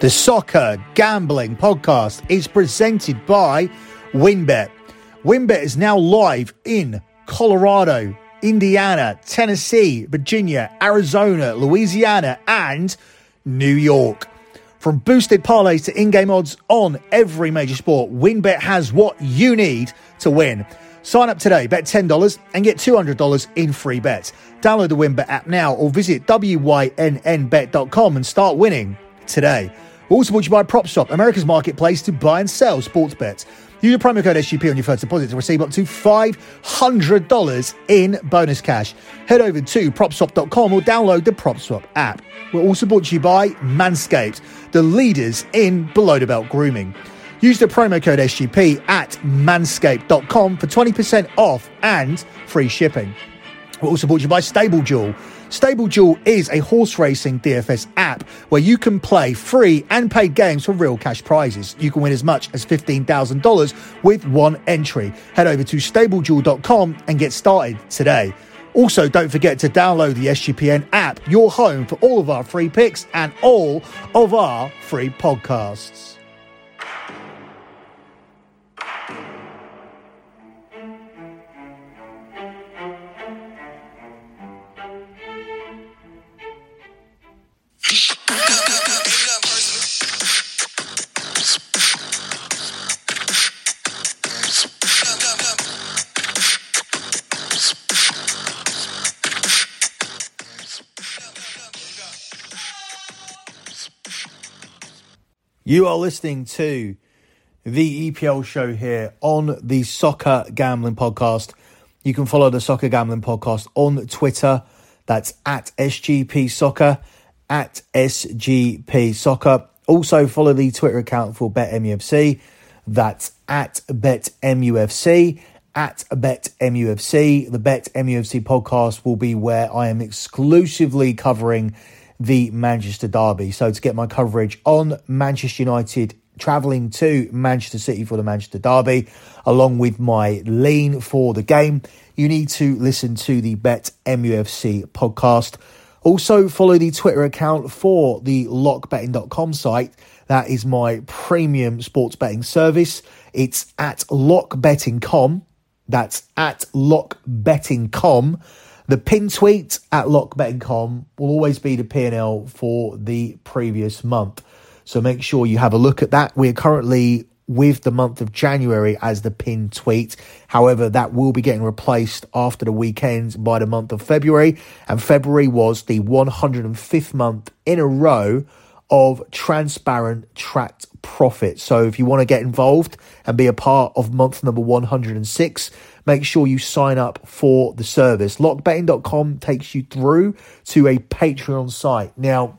The Soccer Gambling Podcast is presented by WynnBET. WynnBET is now live in Colorado, Indiana, Tennessee, Virginia, Arizona, Louisiana, and New York. From boosted parlays to in game odds on every major sport, WynnBET has what you need to win. Sign up today, bet $10 and get $200 in free bets. Download the WynnBET app now or visit WYNNBet.com and start winning today. Also brought to you by PropSwap, America's marketplace to buy and sell sports bets. Use the promo code SGP on your first deposit to receive up to $500 in bonus cash. Head over to propswap.com or download the PropSwap app. We're also brought to you by Manscaped, the leaders in below the belt grooming. Use the promo code SGP at manscaped.com for 20% off and free shipping. We're also brought to you by Stable Duel. Stable Duel is a horse racing DFS app where you can play free and paid games for real cash prizes. You can win as much as $15,000 with one entry. Head over to stableduel.com and get started today. Also, don't forget to download the SGPN app, your home for all of our free picks and all of our free podcasts. You are listening to the EPL show here on the Soccer Gambling Podcast. You can follow the Soccer Gambling Podcast on Twitter. That's at SGP Soccer, at SGP Soccer. Also follow the Twitter account for BetMUFC. That's at BetMUFC, at BetMUFC. The BetMUFC podcast will be where I am exclusively covering the Manchester Derby. So to get my coverage on Manchester United travelling to Manchester City for the Manchester Derby, along with my lean for the game, you need to listen to the Bet MUFC podcast. Also, follow the Twitter account for the lockbetting.com site. That is my premium sports betting service. It's at lockbetting.com. That's at lockbetting.com. The pin tweet at lockbetting.com will always be the P&L for the previous month. So make sure you have a look at that. We're currently with the month of January as the pin tweet. However, that will be getting replaced after the weekend by the month of February. And February was the 105th month in a row of transparent tracked profit. So if you want to get involved and be a part of month number 106, make sure you sign up for the service. Lockbetting.com takes you through to a Patreon site. Now,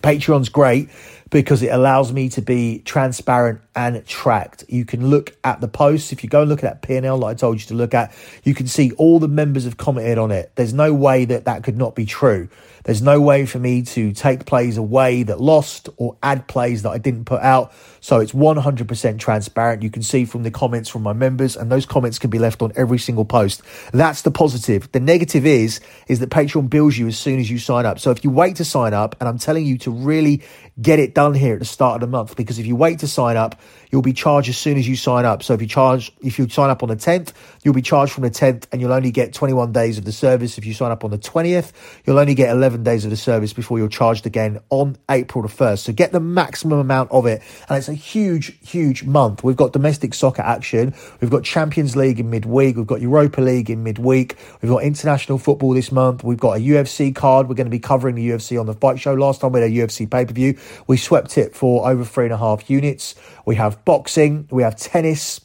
Patreon's great because it allows me to be transparent and tracked. You can look at the posts. If you go and look at that P&L like I told you to look at, you can see all the members have commented on it. There's no way that that could not be true. There's no way for me to take plays away that lost or add plays that I didn't put out. So it's 100% transparent. You can see from the comments from my members, and those comments can be left on every single post. That's the positive. The negative is, is that Patreon bills you as soon as you sign up. So if you wait to sign up, and I'm telling you to really get it done here at the start of the month, because if you wait to sign up, you'll be charged as soon as you sign up. So if you charge, if you sign up on the 10th, you'll be charged from the 10th and you'll only get 21 days of the service. If you sign up on the 20th, you'll only get 11 days of the service before you're charged again on April the 1st. So get the maximum amount of it. And it's a huge, huge month. We've got domestic soccer action. We've got Champions League in midweek. We've got Europa League in midweek. We've got international football this month. We've got a UFC card. We're going to be covering the UFC on the fight show. Last time we had a UFC pay per view, we swept it for over three and a half units. We have boxing, we have tennis.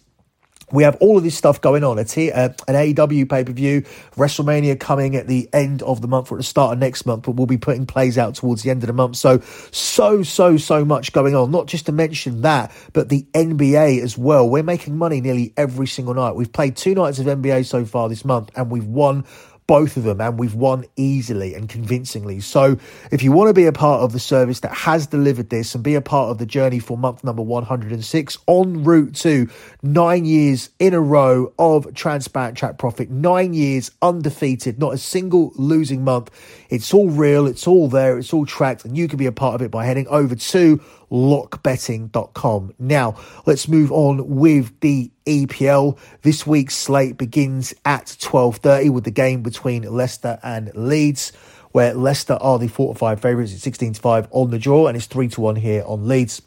We have all of this stuff going on. It's here, uh, an AEW pay per view, WrestleMania coming at the end of the month or at the start of next month, but we'll be putting plays out towards the end of the month. So, so, so, so much going on. Not just to mention that, but the NBA as well. We're making money nearly every single night. We've played two nights of NBA so far this month, and we've won both of them, and we've won easily and convincingly. So, if you want to be a part of the service that has delivered this and be a part of the journey for month number 106 en route to nine years in a row of transparent track profit, nine years undefeated, not a single losing month. It's all real, it's all there, it's all tracked, and you can be a part of it by heading over to lockbetting.com. Now, let's move on with the EPL. This week's slate begins at 12:30 with the game between Leicester and Leeds, where Leicester are the 4 to 5 favourites at 16 to 5 on the draw and it's 3 to 1 here on Leeds.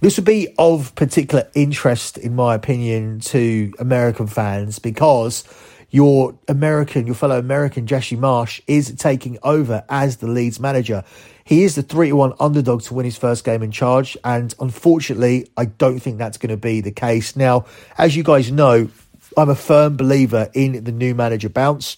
This would be of particular interest, in my opinion, to American fans because your American, your fellow American Jesse Marsch, is taking over as the Leeds manager. He is the 3 to 1 underdog to win his first game in charge, and unfortunately, I don't think that's going to be the case. Now, as you guys know, I'm a firm believer in the new manager bounce.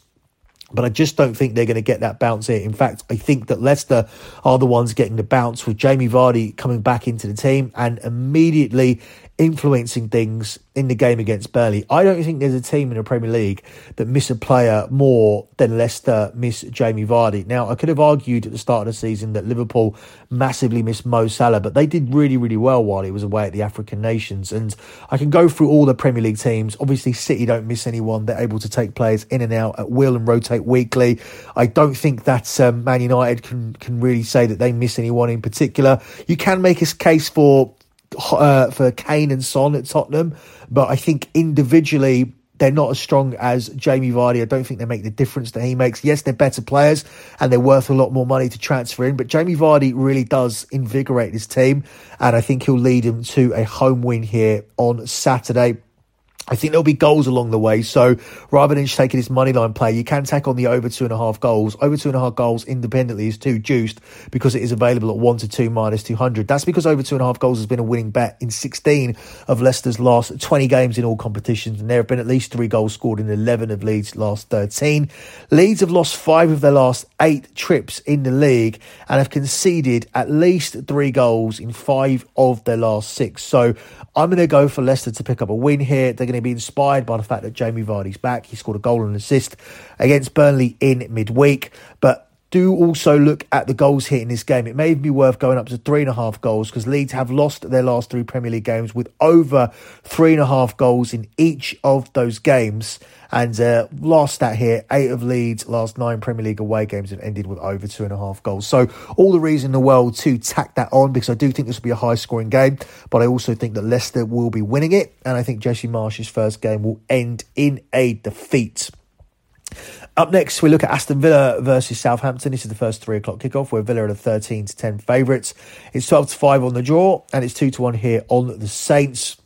But I just don't think they're going to get that bounce here. In fact, I think that Leicester are the ones getting the bounce with Jamie Vardy coming back into the team and immediately influencing things in the game against Burnley. I don't think there's a team in the Premier League that miss a player more than Leicester miss Jamie Vardy. Now, I could have argued at the start of the season that Liverpool massively missed Mo Salah, but they did really, really well while he was away at the African nations. And I can go through all the Premier League teams. Obviously, City don't miss anyone. They're able to take players in and out at will and rotate weekly. I don't think that um, Man United can, can really say that they miss anyone in particular. You can make a case for uh, for Kane and Son at Tottenham, but I think individually they're not as strong as Jamie Vardy. I don't think they make the difference that he makes. Yes, they're better players and they're worth a lot more money to transfer in, but Jamie Vardy really does invigorate his team, and I think he'll lead him to a home win here on Saturday. I think there'll be goals along the way. So rather than just taking this money line play, you can take on the over two and a half goals. Over two and a half goals independently is too juiced because it is available at one to two minus 200. That's because over two and a half goals has been a winning bet in 16 of Leicester's last 20 games in all competitions. And there have been at least three goals scored in 11 of Leeds' last 13. Leeds have lost five of their last eight trips in the league and have conceded at least three goals in five of their last six. So I'm going to go for Leicester to pick up a win here. They're going to be inspired by the fact that Jamie Vardy's back. He scored a goal and assist against Burnley in midweek. But do also look at the goals hit in this game. It may be worth going up to three and a half goals because Leeds have lost their last three Premier League games with over three and a half goals in each of those games. And uh, last stat here, eight of Leeds' last nine Premier League away games have ended with over two and a half goals. So all the reason in the world to tack that on because I do think this will be a high scoring game, but I also think that Leicester will be winning it. And I think Jesse Marsch's first game will end in a defeat. Up next, we look at Aston Villa versus Southampton. This is the first three o'clock kickoff where Villa are the 13 to 10 favourites. It's 12 to 5 on the draw and it's 2 to 1 here on the Saints.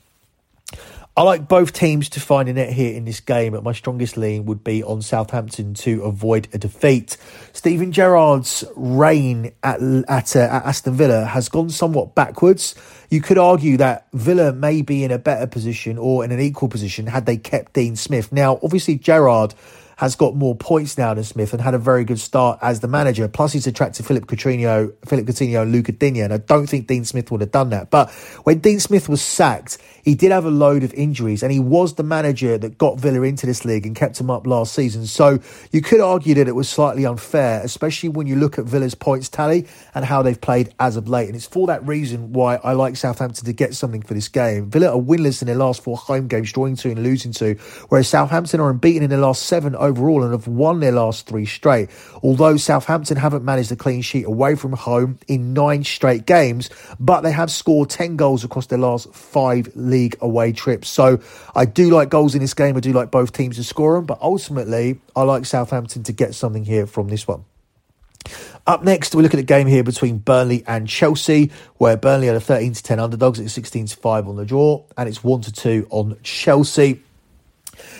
I like both teams to find a net here in this game, but my strongest lean would be on Southampton to avoid a defeat. Steven Gerrard's reign at, at, uh, at Aston Villa has gone somewhat backwards. You could argue that Villa may be in a better position or in an equal position had they kept Dean Smith. Now, obviously, Gerrard has got more points now than Smith and had a very good start as the manager. Plus, he's attracted Philippe Coutinho, Philippe Coutinho, and Lucas Digne, and I don't think Dean Smith would have done that. But when Dean Smith was sacked, he did have a load of injuries, and he was the manager that got Villa into this league and kept him up last season. So you could argue that it was slightly unfair, especially when you look at Villa's points tally and how they've played as of late. And it's for that reason why I like Southampton to get something for this game. Villa are winless in their last four home games, drawing two and losing two, whereas Southampton are unbeaten in their last seven overall and have won their last three straight. Although Southampton haven't managed a clean sheet away from home in nine straight games, but they have scored 10 goals across their last five league away trips. So I do like goals in this game. I do like both teams to score them, but ultimately, I like Southampton to get something here from this one. Up next, we look at the game here between Burnley and Chelsea, where Burnley are the 13 to 10 underdogs. It's 16 to 5 on the draw, and it's 1 to 2 on Chelsea.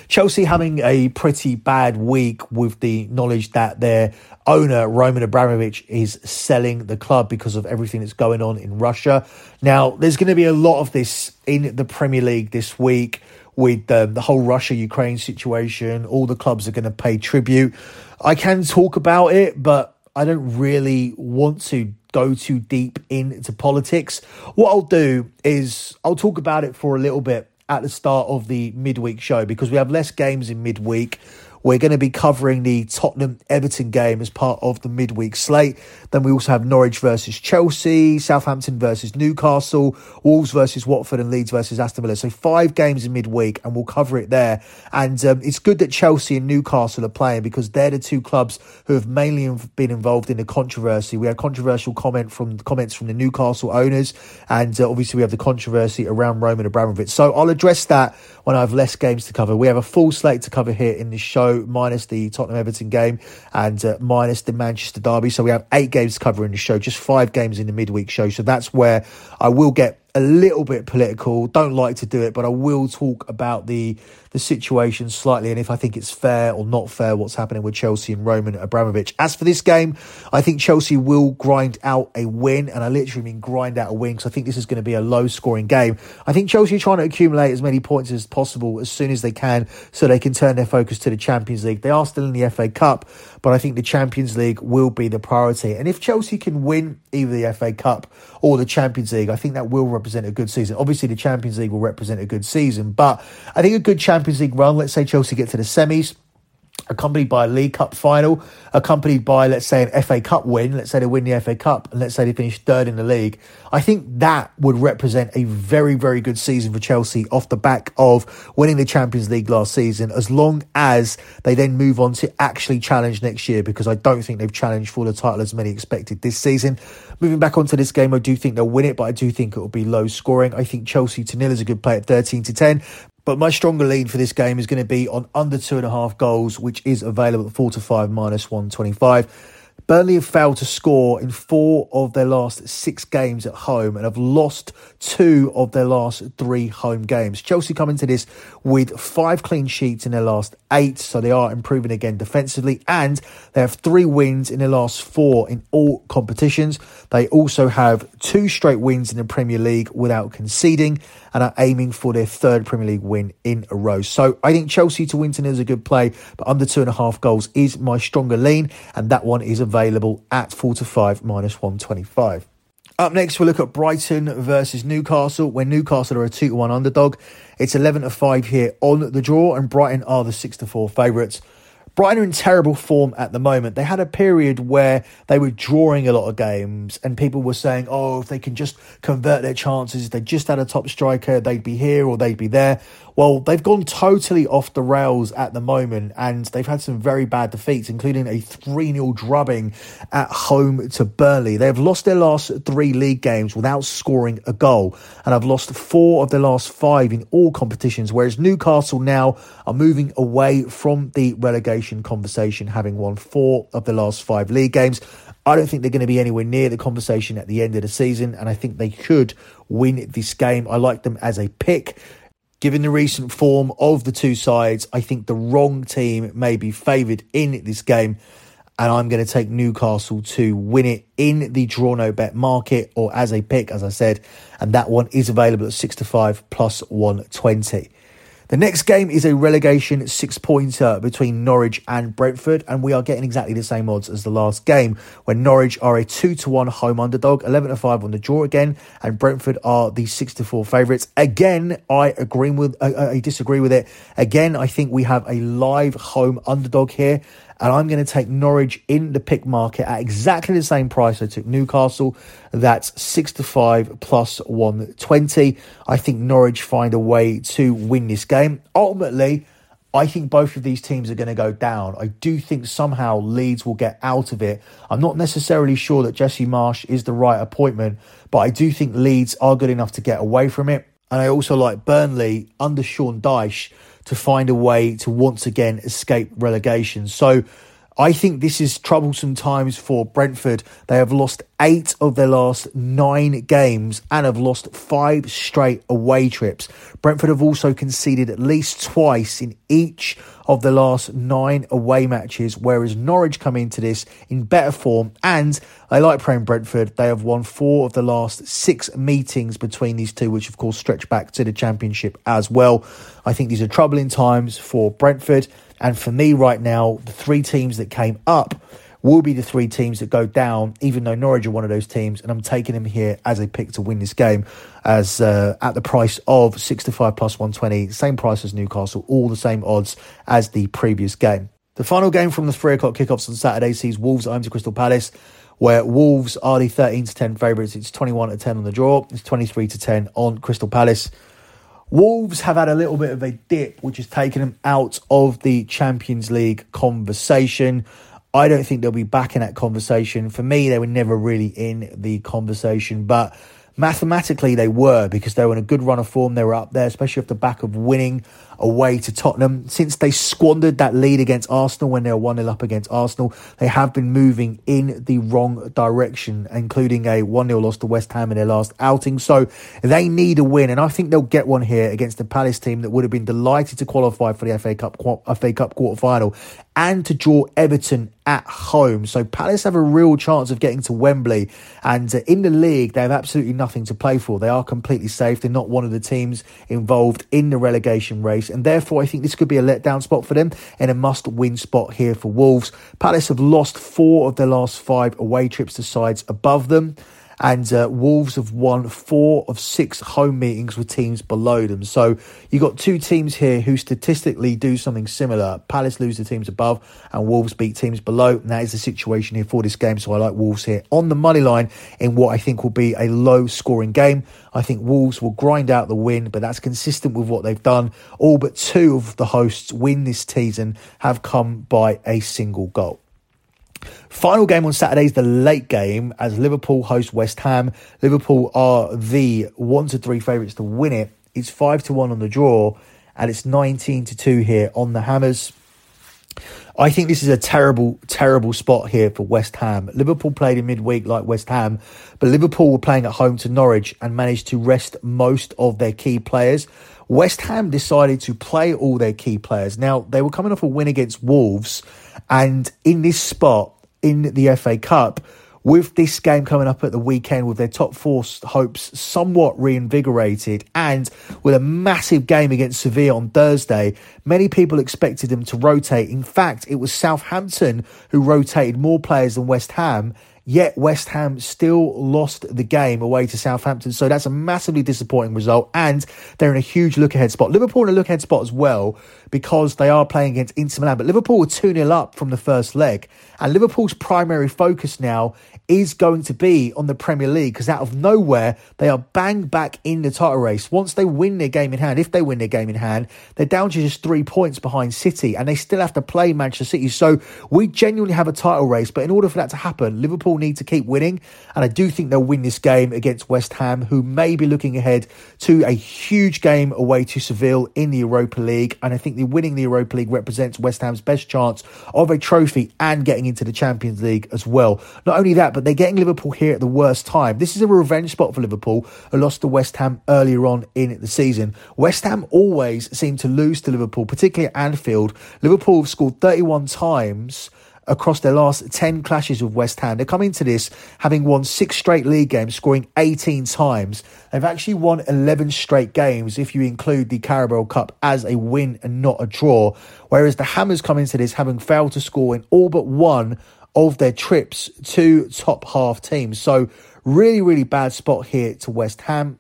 Chelsea having a pretty bad week with the knowledge that their owner, Roman Abramovich, is selling the club because of everything that's going on in Russia. Now, there's going to be a lot of this in the Premier League this week with um, the whole Russia Ukraine situation. All the clubs are going to pay tribute. I can talk about it, but I don't really want to go too deep into politics. What I'll do is I'll talk about it for a little bit at the start of the midweek show because we have less games in midweek. We're going to be covering the Tottenham Everton game as part of the midweek slate. Then we also have Norwich versus Chelsea, Southampton versus Newcastle, Wolves versus Watford, and Leeds versus Aston Villa. So five games in midweek, and we'll cover it there. And um, it's good that Chelsea and Newcastle are playing because they're the two clubs who have mainly been involved in the controversy. We had controversial comment from comments from the Newcastle owners, and uh, obviously we have the controversy around Roman Abramovich. So I'll address that when I have less games to cover. We have a full slate to cover here in this show, minus the Tottenham Everton game and uh, minus the Manchester Derby. So we have eight games to cover in the show, just five games in the midweek show. So that's where I will get a little bit political. Don't like to do it, but I will talk about the the situation slightly and if I think it's fair or not fair what's happening with Chelsea and Roman Abramovich. As for this game, I think Chelsea will grind out a win, and I literally mean grind out a win because I think this is going to be a low scoring game. I think Chelsea are trying to accumulate as many points as possible as soon as they can so they can turn their focus to the Champions League. They are still in the FA Cup, but I think the Champions League will be the priority. And if Chelsea can win either the FA Cup or the Champions League, I think that will represent a good season. Obviously, the Champions League will represent a good season, but I think a good Champions League run, let's say Chelsea get to the semis, accompanied by a League Cup final, accompanied by, let's say, an FA Cup win, let's say they win the FA Cup, and let's say they finish third in the league, I think that would represent a very, very good season for Chelsea off the back of winning the Champions League last season, as long as they then move on to actually challenge next year, because I don't think they've challenged for the title as many expected this season. Moving back onto this game, I do think they'll win it, but I do think it will be low scoring. I think Chelsea to nil is a good play at 13 to 10. But my stronger lead for this game is going to be on under two and a half goals, which is available at four to five minus 125. Burnley have failed to score in four of their last six games at home and have lost two of their last three home games. Chelsea come into this with five clean sheets in their last eight, so they are improving again defensively, and they have three wins in their last four in all competitions. They also have two straight wins in the Premier League without conceding and are aiming for their third Premier League win in a row. So I think Chelsea to win tonight is a good play, but under two and a half goals is my stronger lean, and that one is available at 4 to 5 minus 125. Up next, we'll look at Brighton versus Newcastle, where Newcastle are a 2 to 1 underdog. It's 11 to 5 here on the draw, and Brighton are the 6 to 4 favourites. Brighton are in terrible form at the moment. They had a period where they were drawing a lot of games, and people were saying, oh, if they can just convert their chances, if they just had a top striker, they'd be here or they'd be there. Well, they've gone totally off the rails at the moment, and they've had some very bad defeats, including a 3 0 drubbing at home to Burnley. They have lost their last three league games without scoring a goal, and have lost four of their last five in all competitions, whereas Newcastle now are moving away from the relegation conversation, having won four of the last five league games. I don't think they're going to be anywhere near the conversation at the end of the season, and I think they could win this game. I like them as a pick. Given the recent form of the two sides, I think the wrong team may be favoured in this game. And I'm going to take Newcastle to win it in the draw no bet market or as a pick, as I said. And that one is available at 6 to 5 plus 120. The next game is a relegation six pointer between Norwich and Brentford, and we are getting exactly the same odds as the last game, when Norwich are a two to one home underdog, eleven to five on the draw again, and Brentford are the six to four favourites. Again, I agree with I, I disagree with it. Again, I think we have a live home underdog here and I'm going to take Norwich in the pick market at exactly the same price I took Newcastle. That's six to five plus one twenty. I think Norwich find a way to win this game. Ultimately, I think both of these teams are going to go down. I do think somehow Leeds will get out of it. I'm not necessarily sure that Jesse Marsch is the right appointment, but I do think Leeds are good enough to get away from it. And I also like Burnley under Sean Dyche to find a way to once again escape relegation. So I think this is troublesome times for Brentford. They have lost eight of their last nine games and have lost five straight away trips. Brentford have also conceded at least twice in each of the last nine away matches, whereas Norwich come into this in better form and I like playing Brentford. They have won four of the last six meetings between these two, which of course stretch back to the championship as well. I think these are troubling times for Brentford. And for me right now, the three teams that came up will be the three teams that go down, even though Norwich are one of those teams. And I'm taking them here as a pick to win this game as uh, at the price of 6 to 5 plus 120, same price as Newcastle, all the same odds as the previous game. The final game from the three o'clock kickoffs on Saturday sees Wolves at home to Crystal Palace, where Wolves are the 13 to 10 favourites. It's 21 to 10 on the draw, it's 23 to 10 on Crystal Palace. Wolves have had a little bit of a dip, which has taken them out of the Champions League conversation. I don't think they'll be back in that conversation. For me, they were never really in the conversation, but mathematically they were because they were in a good run of form. They were up there, especially off the back of winning away to Tottenham. Since they squandered that lead against Arsenal when they were 1 0 up against Arsenal, they have been moving in the wrong direction, including a 1 0 loss to West Ham in their last outing. So they need a win, and I think they'll get one here against the Palace team that would have been delighted to qualify for the FA Cup, FA Cup quarter final and to draw Everton at home. So Palace have a real chance of getting to Wembley. And uh, in the league, they have absolutely nothing to play for. They are completely safe. They're not one of the teams involved in the relegation race and therefore I think this could be a letdown spot for them and a must win spot here for Wolves. Palace have lost four of their last five away trips to sides above them and uh, Wolves have won four of six home meetings with teams below them. So you've got two teams here who statistically do something similar. Palace lose the teams above, and Wolves beat teams below. And that is the situation here for this game. So I like Wolves here on the money line in what I think will be a low scoring game. I think Wolves will grind out the win, but that's consistent with what they've done. All but two of the hosts win this season have come by a single goal. Final game on Saturday is the late game as Liverpool host West Ham. Liverpool are the one to three favourites to win it. It's five to one on the draw, and it's nineteen to two here on the Hammers. I think this is a terrible, terrible spot here for West Ham. Liverpool played in midweek like West Ham, but Liverpool were playing at home to Norwich and managed to rest most of their key players. West Ham decided to play all their key players. Now, they were coming off a win against Wolves, and in this spot, in the FA Cup. With this game coming up at the weekend, with their top four hopes somewhat reinvigorated, and with a massive game against Sevilla on Thursday, many people expected them to rotate. In fact, it was Southampton who rotated more players than West Ham, Yet West Ham still lost the game away to Southampton. So that's a massively disappointing result. And they're in a huge look ahead spot. Liverpool in a look ahead spot as well because they are playing against Inter Milan. But Liverpool were 2 0 up from the first leg. And Liverpool's primary focus now is going to be on the Premier League because out of nowhere, they are bang back in the title race. Once they win their game in hand, if they win their game in hand, they're down to just three points behind City and they still have to play Manchester City. So we genuinely have a title race. But in order for that to happen, Liverpool need to keep winning. And I do think they'll win this game against West Ham, who may be looking ahead to a huge game away to Seville in the Europa League. And I think the winning the Europa League represents West Ham's best chance of a trophy and getting into the Champions League as well. Not only that, but they're getting Liverpool here at the worst time. This is a revenge spot for Liverpool, who lost to West Ham earlier on in the season. West Ham always seem to lose to Liverpool, particularly at Anfield. Liverpool have scored 31 times across their last 10 clashes with West Ham. They come into this having won six straight league games, scoring 18 times. They've actually won 11 straight games if you include the Carabao Cup as a win and not a draw. Whereas the Hammers come into this having failed to score in all but one of their trips to top half teams. So really, really bad spot here to West Ham.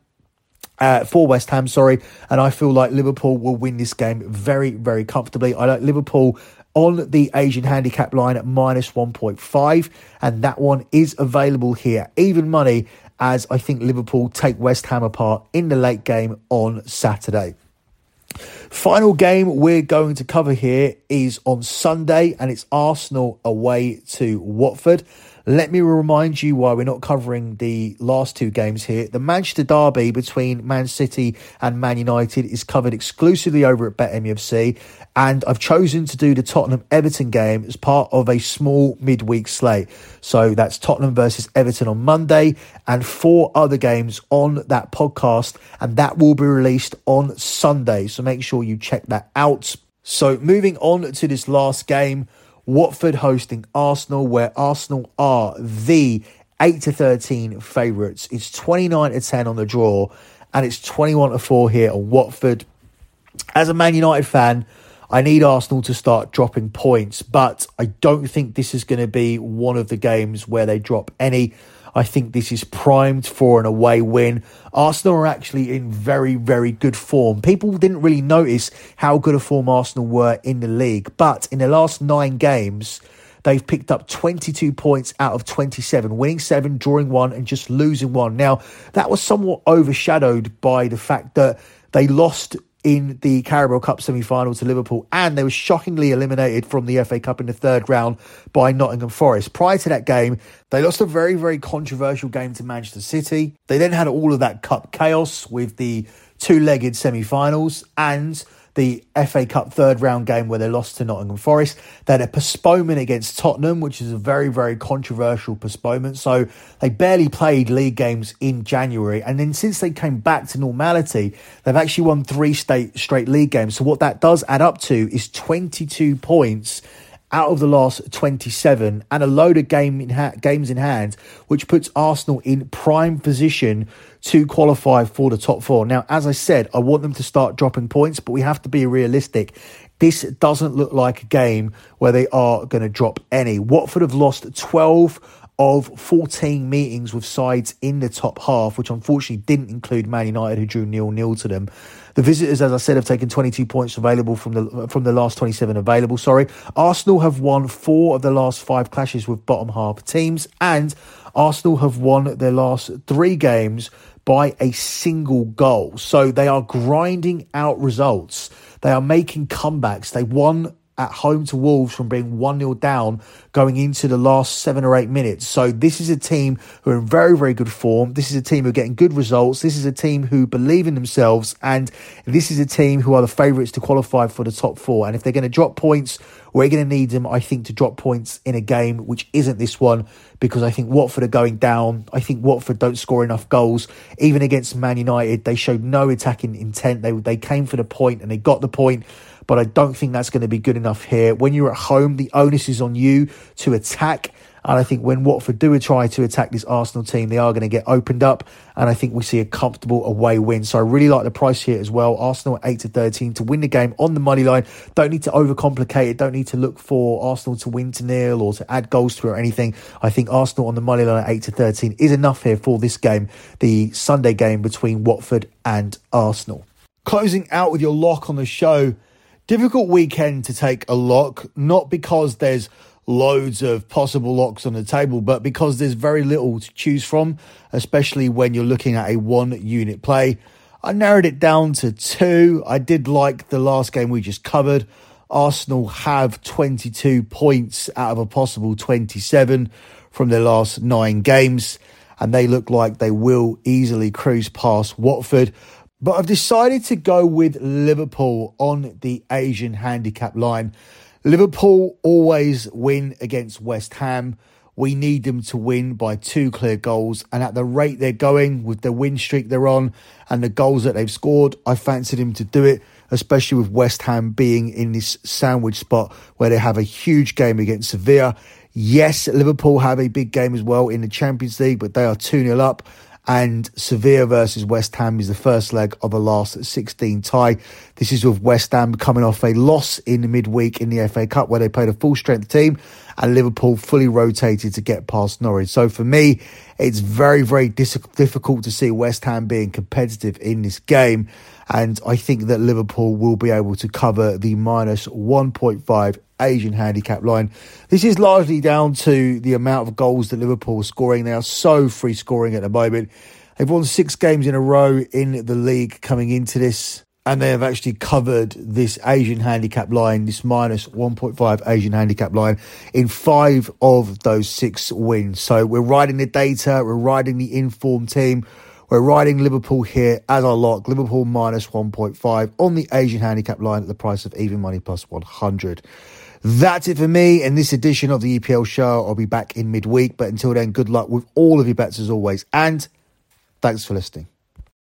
Uh, for West Ham, sorry, and I feel like Liverpool will win this game very, very comfortably. I like Liverpool on the Asian handicap line at minus 1.5, and that one is available here. Even money, as I think Liverpool take West Ham apart in the late game on Saturday. Final game we're going to cover here is on Sunday, and it's Arsenal away to Watford. Let me remind you why we're not covering the last two games here. The Manchester Derby between Man City and Man United is covered exclusively over at BetMUFC, and I've chosen to do the Tottenham Everton game as part of a small midweek slate. So that's Tottenham versus Everton on Monday and four other games on that podcast, and that will be released on Sunday. So make sure you check that out. So moving on to this last game. Watford hosting Arsenal, where Arsenal are the 8 to 13 favourites. It's 29 to 10 on the draw, and it's 21 to 4 here on Watford. As a Man United fan, I need Arsenal to start dropping points, but I don't think this is going to be one of the games where they drop any. I think this is primed for an away win. Arsenal are actually in very, very good form. People didn't really notice how good a form Arsenal were in the league, but in the last nine games, They've picked up 22 points out of 27, winning seven, drawing one, and just losing one. Now, that was somewhat overshadowed by the fact that they lost in the Carabao Cup semi final to Liverpool, and they were shockingly eliminated from the FA Cup in the third round by Nottingham Forest. Prior to that game, they lost a very, very controversial game to Manchester City. They then had all of that cup chaos with the two legged semi finals and the FA Cup third round game where they lost to Nottingham Forest. They had a postponement against Tottenham, which is a very, very controversial postponement. So they barely played league games in January. And then since they came back to normality, they've actually won three state, straight league games. So what that does add up to is 22 points out of the last 27 and a load of game in ha- games in hand, which puts Arsenal in prime position to qualify for the top four. Now, as I said, I want them to start dropping points, but we have to be realistic. This doesn't look like a game where they are going to drop any. Watford have lost 12 of 14 meetings with sides in the top half, which unfortunately didn't include Man United, who drew nil nil to them. The visitors, as I said, have taken 22 points available from the from the last 27 available. Sorry, Arsenal have won four of the last five clashes with bottom half teams, and Arsenal have won their last three games by a single goal. So they are grinding out results. They are making comebacks. They won at home to Wolves from being 1 0 down going into the last seven or eight minutes. So, this is a team who are in very, very good form. This is a team who are getting good results. This is a team who believe in themselves. And this is a team who are the favourites to qualify for the top four. And if they're going to drop points, we're going to need them, I think, to drop points in a game which isn't this one because I think Watford are going down. I think Watford don't score enough goals. Even against Man United, they showed no attacking intent. They, they came for the point and they got the point but I don't think that's going to be good enough here. When you're at home, the onus is on you to attack. And I think when Watford do try to attack this Arsenal team, they are going to get opened up. And I think we see a comfortable away win. So I really like the price here as well. Arsenal at 8 to 13 to win the game on the money line. Don't need to overcomplicate it. Don't need to look for Arsenal to win to nil or to add goals to it or anything. I think Arsenal on the money line at 8 to 13 is enough here for this game, the Sunday game between Watford and Arsenal. Closing out with your lock on the show difficult weekend to take a lock, not because there's loads of possible locks on the table, but because there's very little to choose from, especially when you're looking at a one unit play. I narrowed it down to two. I did like the last game we just covered. Arsenal have 22 points out of a possible 27 from their last nine games, and they look like they will easily cruise past Watford. But I've decided to go with Liverpool on the Asian handicap line. Liverpool always win against West Ham. We need them to win by two clear goals. And at the rate they're going with the win streak they're on and the goals that they've scored, I fancied him to do it, especially with West Ham being in this sandwich spot where they have a huge game against Sevilla. Yes, Liverpool have a big game as well in the Champions League, but they are 2 0 up and Sevilla versus West Ham is the first leg of a last 16 tie. This is with West Ham coming off a loss in midweek in the FA Cup where they played a full strength team and Liverpool fully rotated to get past Norwich. So for me, it's very, very dis- difficult to see West Ham being competitive in this game. And I think that Liverpool will be able to cover the minus 1.5 Asian handicap line. This is largely down to the amount of goals that Liverpool are scoring. They are so free scoring at the moment. They've won six games in a row in the league coming into this, and they have actually covered this Asian handicap line, this minus 1.5 Asian handicap line, in five of those six wins. So we're riding the data, we're riding the informed team. We're riding Liverpool here as our lock. Liverpool minus 1.5 on the Asian handicap line at the price of even money plus 100. That's it for me in this edition of the EPL show. I'll be back in midweek, but until then, good luck with all of your bets as always. And thanks for listening.